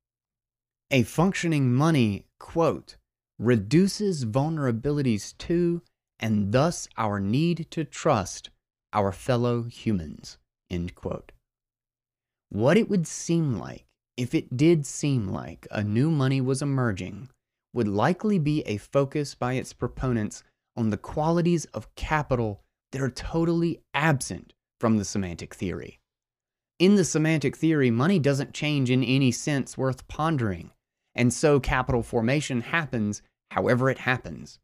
A functioning money, quote, reduces vulnerabilities to and thus our need to trust our fellow humans, end quote. What it would seem like, if it did seem like a new money was emerging, would likely be a focus by its proponents on the qualities of capital that are totally absent from the semantic theory. In the semantic theory, money doesn't change in any sense worth pondering and so capital formation happens however it happens.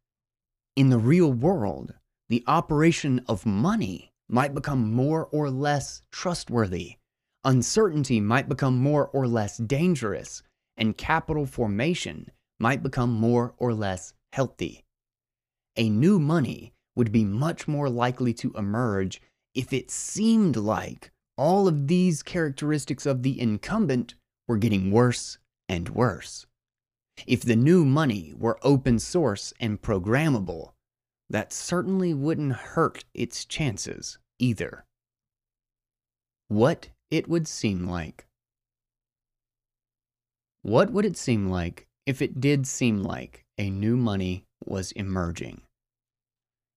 In the real world, the operation of money might become more or less trustworthy, uncertainty might become more or less dangerous, and capital formation might become more or less healthy. A new money would be much more likely to emerge if it seemed like all of these characteristics of the incumbent were getting worse and worse. If the new money were open source and programmable, that certainly wouldn't hurt its chances either. What it would seem like. What would it seem like if it did seem like a new money was emerging?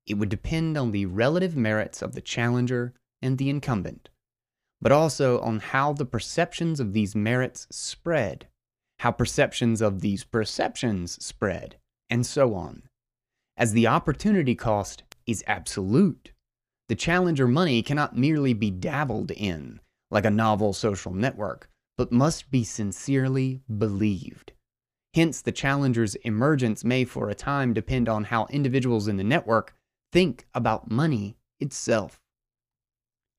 It would depend on the relative merits of the challenger and the incumbent, but also on how the perceptions of these merits spread how perceptions of these perceptions spread, and so on. As the opportunity cost is absolute, the challenger money cannot merely be dabbled in, like a novel social network, but must be sincerely believed. Hence, the challenger's emergence may for a time depend on how individuals in the network think about money itself.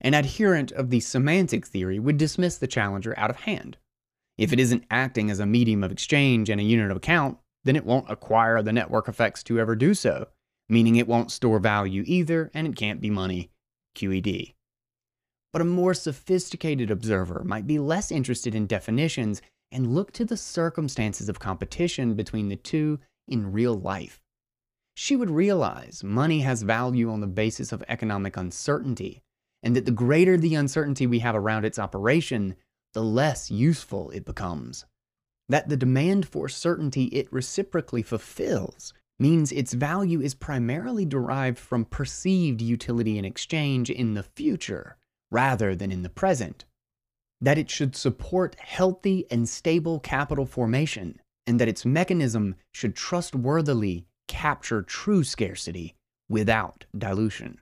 An adherent of the semantic theory would dismiss the challenger out of hand. If it isn't acting as a medium of exchange and a unit of account, then it won't acquire the network effects to ever do so, meaning it won't store value either and it can't be money, QED. But a more sophisticated observer might be less interested in definitions and look to the circumstances of competition between the two in real life. She would realize money has value on the basis of economic uncertainty, and that the greater the uncertainty we have around its operation, the less useful it becomes. That the demand for certainty it reciprocally fulfills means its value is primarily derived from perceived utility and exchange in the future rather than in the present. That it should support healthy and stable capital formation, and that its mechanism should trustworthily capture true scarcity without dilution.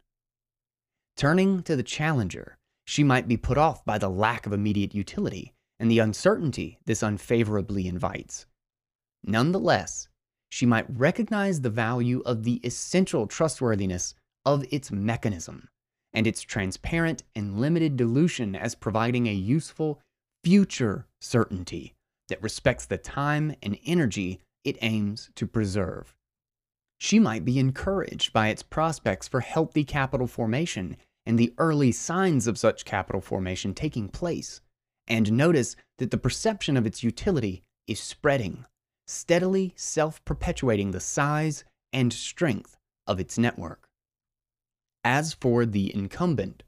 Turning to the challenger, she might be put off by the lack of immediate utility and the uncertainty this unfavorably invites. Nonetheless, she might recognize the value of the essential trustworthiness of its mechanism and its transparent and limited dilution as providing a useful future certainty that respects the time and energy it aims to preserve. She might be encouraged by its prospects for healthy capital formation and the early signs of such capital formation taking place, and notice that the perception of its utility is spreading steadily self perpetuating the size and strength of its network. As for the incumbent,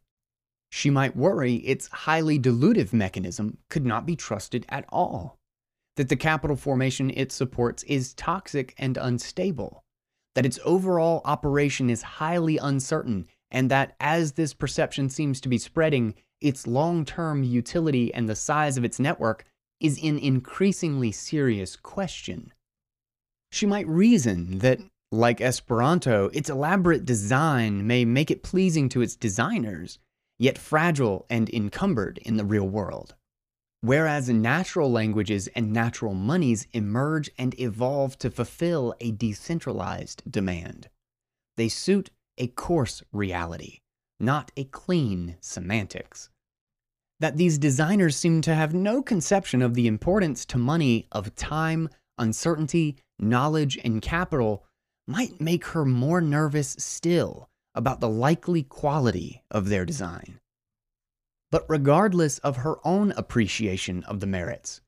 she might worry its highly dilutive mechanism could not be trusted at all, that the capital formation it supports is toxic and unstable, that its overall operation is highly uncertain, and that as this perception seems to be spreading, its long term utility and the size of its network is in increasingly serious question. She might reason that, like Esperanto, its elaborate design may make it pleasing to its designers, yet fragile and encumbered in the real world. Whereas natural languages and natural monies emerge and evolve to fulfill a decentralized demand. They suit a coarse reality, not a clean semantics that these designers seem to have no conception of the importance to money of time, uncertainty, knowledge, and capital might make her more nervous still about the likely quality of their design. But regardless of her own appreciation of the merits,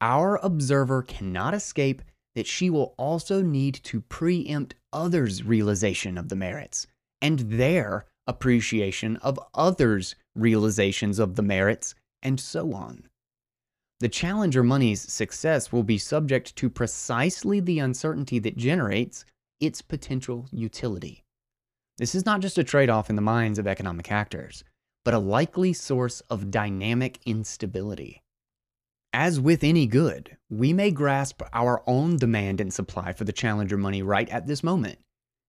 our observer cannot escape that she will also need to preempt others' realization of the merits and their appreciation of others' realizations of the merits, and so on. The Challenger money's success will be subject to precisely the uncertainty that generates its potential utility. This is not just a trade off in the minds of economic actors, but a likely source of dynamic instability. As with any good, we may grasp our own demand and supply for the Challenger money right at this moment,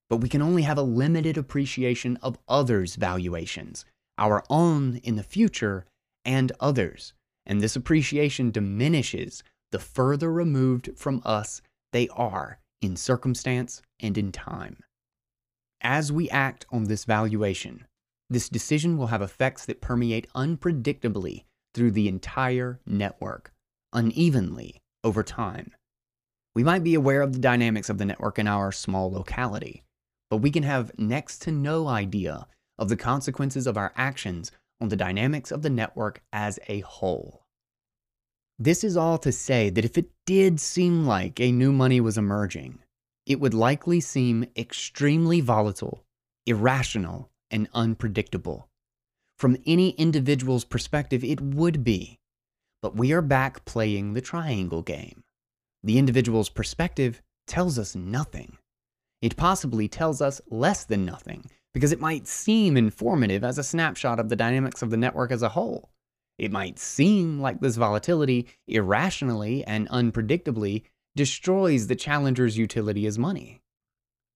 but we can only have a limited appreciation of others' valuations, our own in the future and others. And this appreciation diminishes the further removed from us they are in circumstance and in time. As we act on this valuation, this decision will have effects that permeate unpredictably through the entire network, unevenly over time. We might be aware of the dynamics of the network in our small locality, but we can have next to no idea of the consequences of our actions on the dynamics of the network as a whole. This is all to say that if it did seem like a new money was emerging, it would likely seem extremely volatile, irrational, and unpredictable. From any individual's perspective, it would be. But we are back playing the triangle game. The individual's perspective tells us nothing. It possibly tells us less than nothing, because it might seem informative as a snapshot of the dynamics of the network as a whole. It might seem like this volatility irrationally and unpredictably destroys the challenger's utility as money.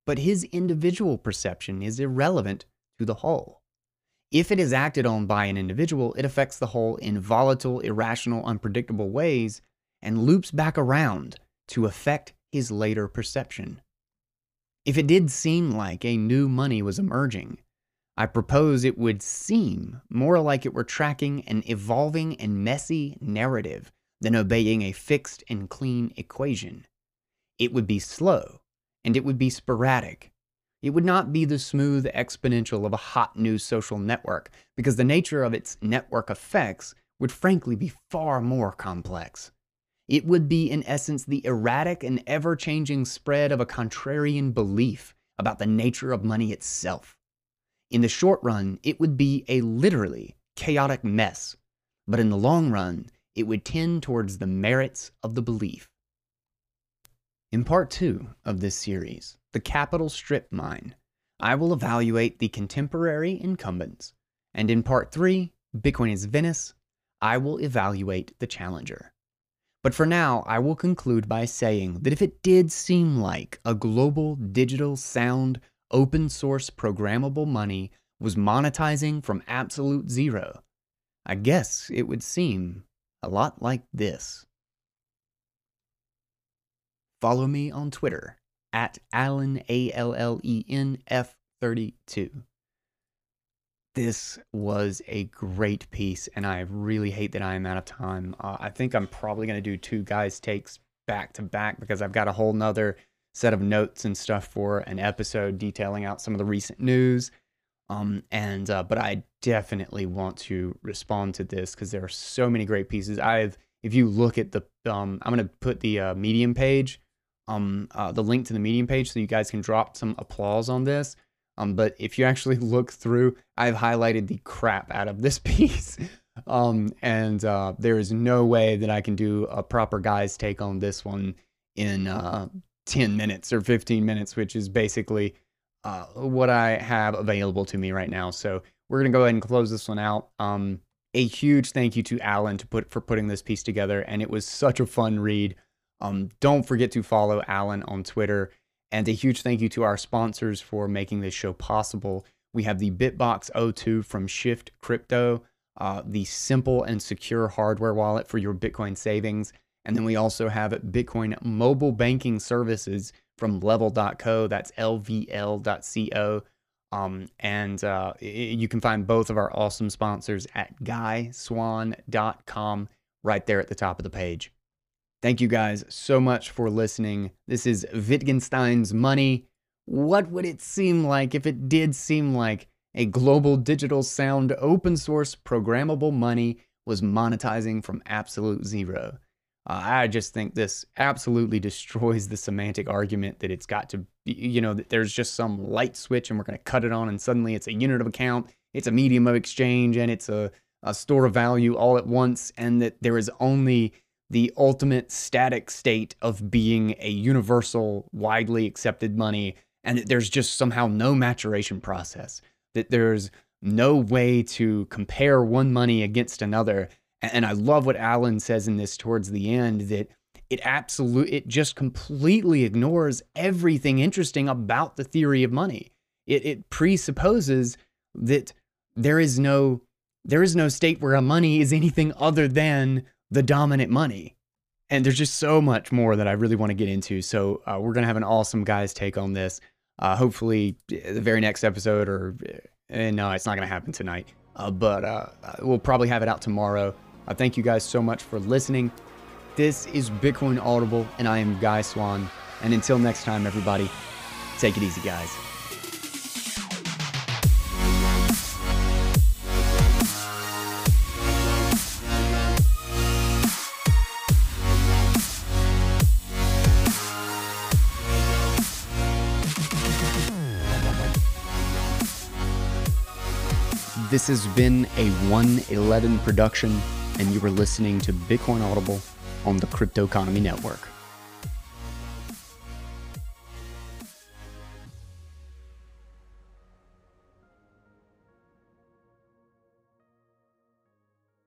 But his individual perception is irrelevant to the whole. If it is acted on by an individual, it affects the whole in volatile, irrational, unpredictable ways and loops back around to affect his later perception. If it did seem like a new money was emerging, I propose it would seem more like it were tracking an evolving and messy narrative than obeying a fixed and clean equation. It would be slow, and it would be sporadic. It would not be the smooth exponential of a hot new social network, because the nature of its network effects would frankly be far more complex. It would be, in essence, the erratic and ever changing spread of a contrarian belief about the nature of money itself. In the short run, it would be a literally chaotic mess, but in the long run, it would tend towards the merits of the belief. In part two of this series, the Capital Strip Mine, I will evaluate the contemporary incumbents, and in part three, Bitcoin is Venice, I will evaluate the challenger. But for now, I will conclude by saying that if it did seem like a global digital sound open source programmable money was monetizing from absolute zero, I guess it would seem a lot like this. Follow me on Twitter at Allen, A L L E N F 32. This was a great piece, and I really hate that I am out of time. Uh, I think I'm probably going to do two guys' takes back to back because I've got a whole nother set of notes and stuff for an episode detailing out some of the recent news. Um, and uh, but I definitely want to respond to this because there are so many great pieces. I've if you look at the um, I'm gonna put the uh, Medium page, um, uh, the link to the Medium page so you guys can drop some applause on this. Um, but if you actually <laughs> look through, I've highlighted the crap out of this <laughs> piece. um, and uh, there is no way that I can do a proper guy's take on this one in uh, 10 minutes or 15 minutes, which is basically uh, what I have available to me right now. So we're going to go ahead and close this one out. Um, a huge thank you to Allen to put for putting this piece together, and it was such a fun read. Um, don't forget to follow Allen on Twitter, and a huge thank you to our sponsors for making this show possible. We have the BitBox02 from Shift Crypto, uh, the simple and secure hardware wallet for your Bitcoin savings. And then we also have Bitcoin mobile banking services from level.co. That's lvl.co. Um, and uh, you can find both of our awesome sponsors at guyswann.com right there at the top of the page. Thank you guys so much for listening. This is Wittgenstein's Money. What would it seem like if it did seem like a global digital sound open source programmable money was monetizing from absolute zero? Uh, I just think this absolutely <laughs> destroys the semantic argument that it's got to, you know, that there's just some light switch and we're going to cut it on and suddenly it's a unit of account, it's a medium of exchange, and it's a, a store of value all at once, and that there is only the ultimate static state of being a universal, widely accepted money, and that there's just somehow no maturation process, that there's no way to compare one money against another and I love what Allen says in this towards the end that it absolutely it just completely ignores everything interesting about the theory of money. It it presupposes that there is no there is no state where a money is anything other than the dominant money. And there's just so much more that I really want to get into. So uh, we're gonna have an awesome guys take on this. Uh, hopefully, the very next episode, or uh, no, it's not gonna happen tonight. Uh, but uh, we'll probably have it out tomorrow. I thank you guys so much for listening. This is Bitcoin Audible, and I am Guy Swann. And until next time, everybody, take it easy, guys. This has been a 111 production and you were listening to Bitcoin Audible on the Crypto Economy Network.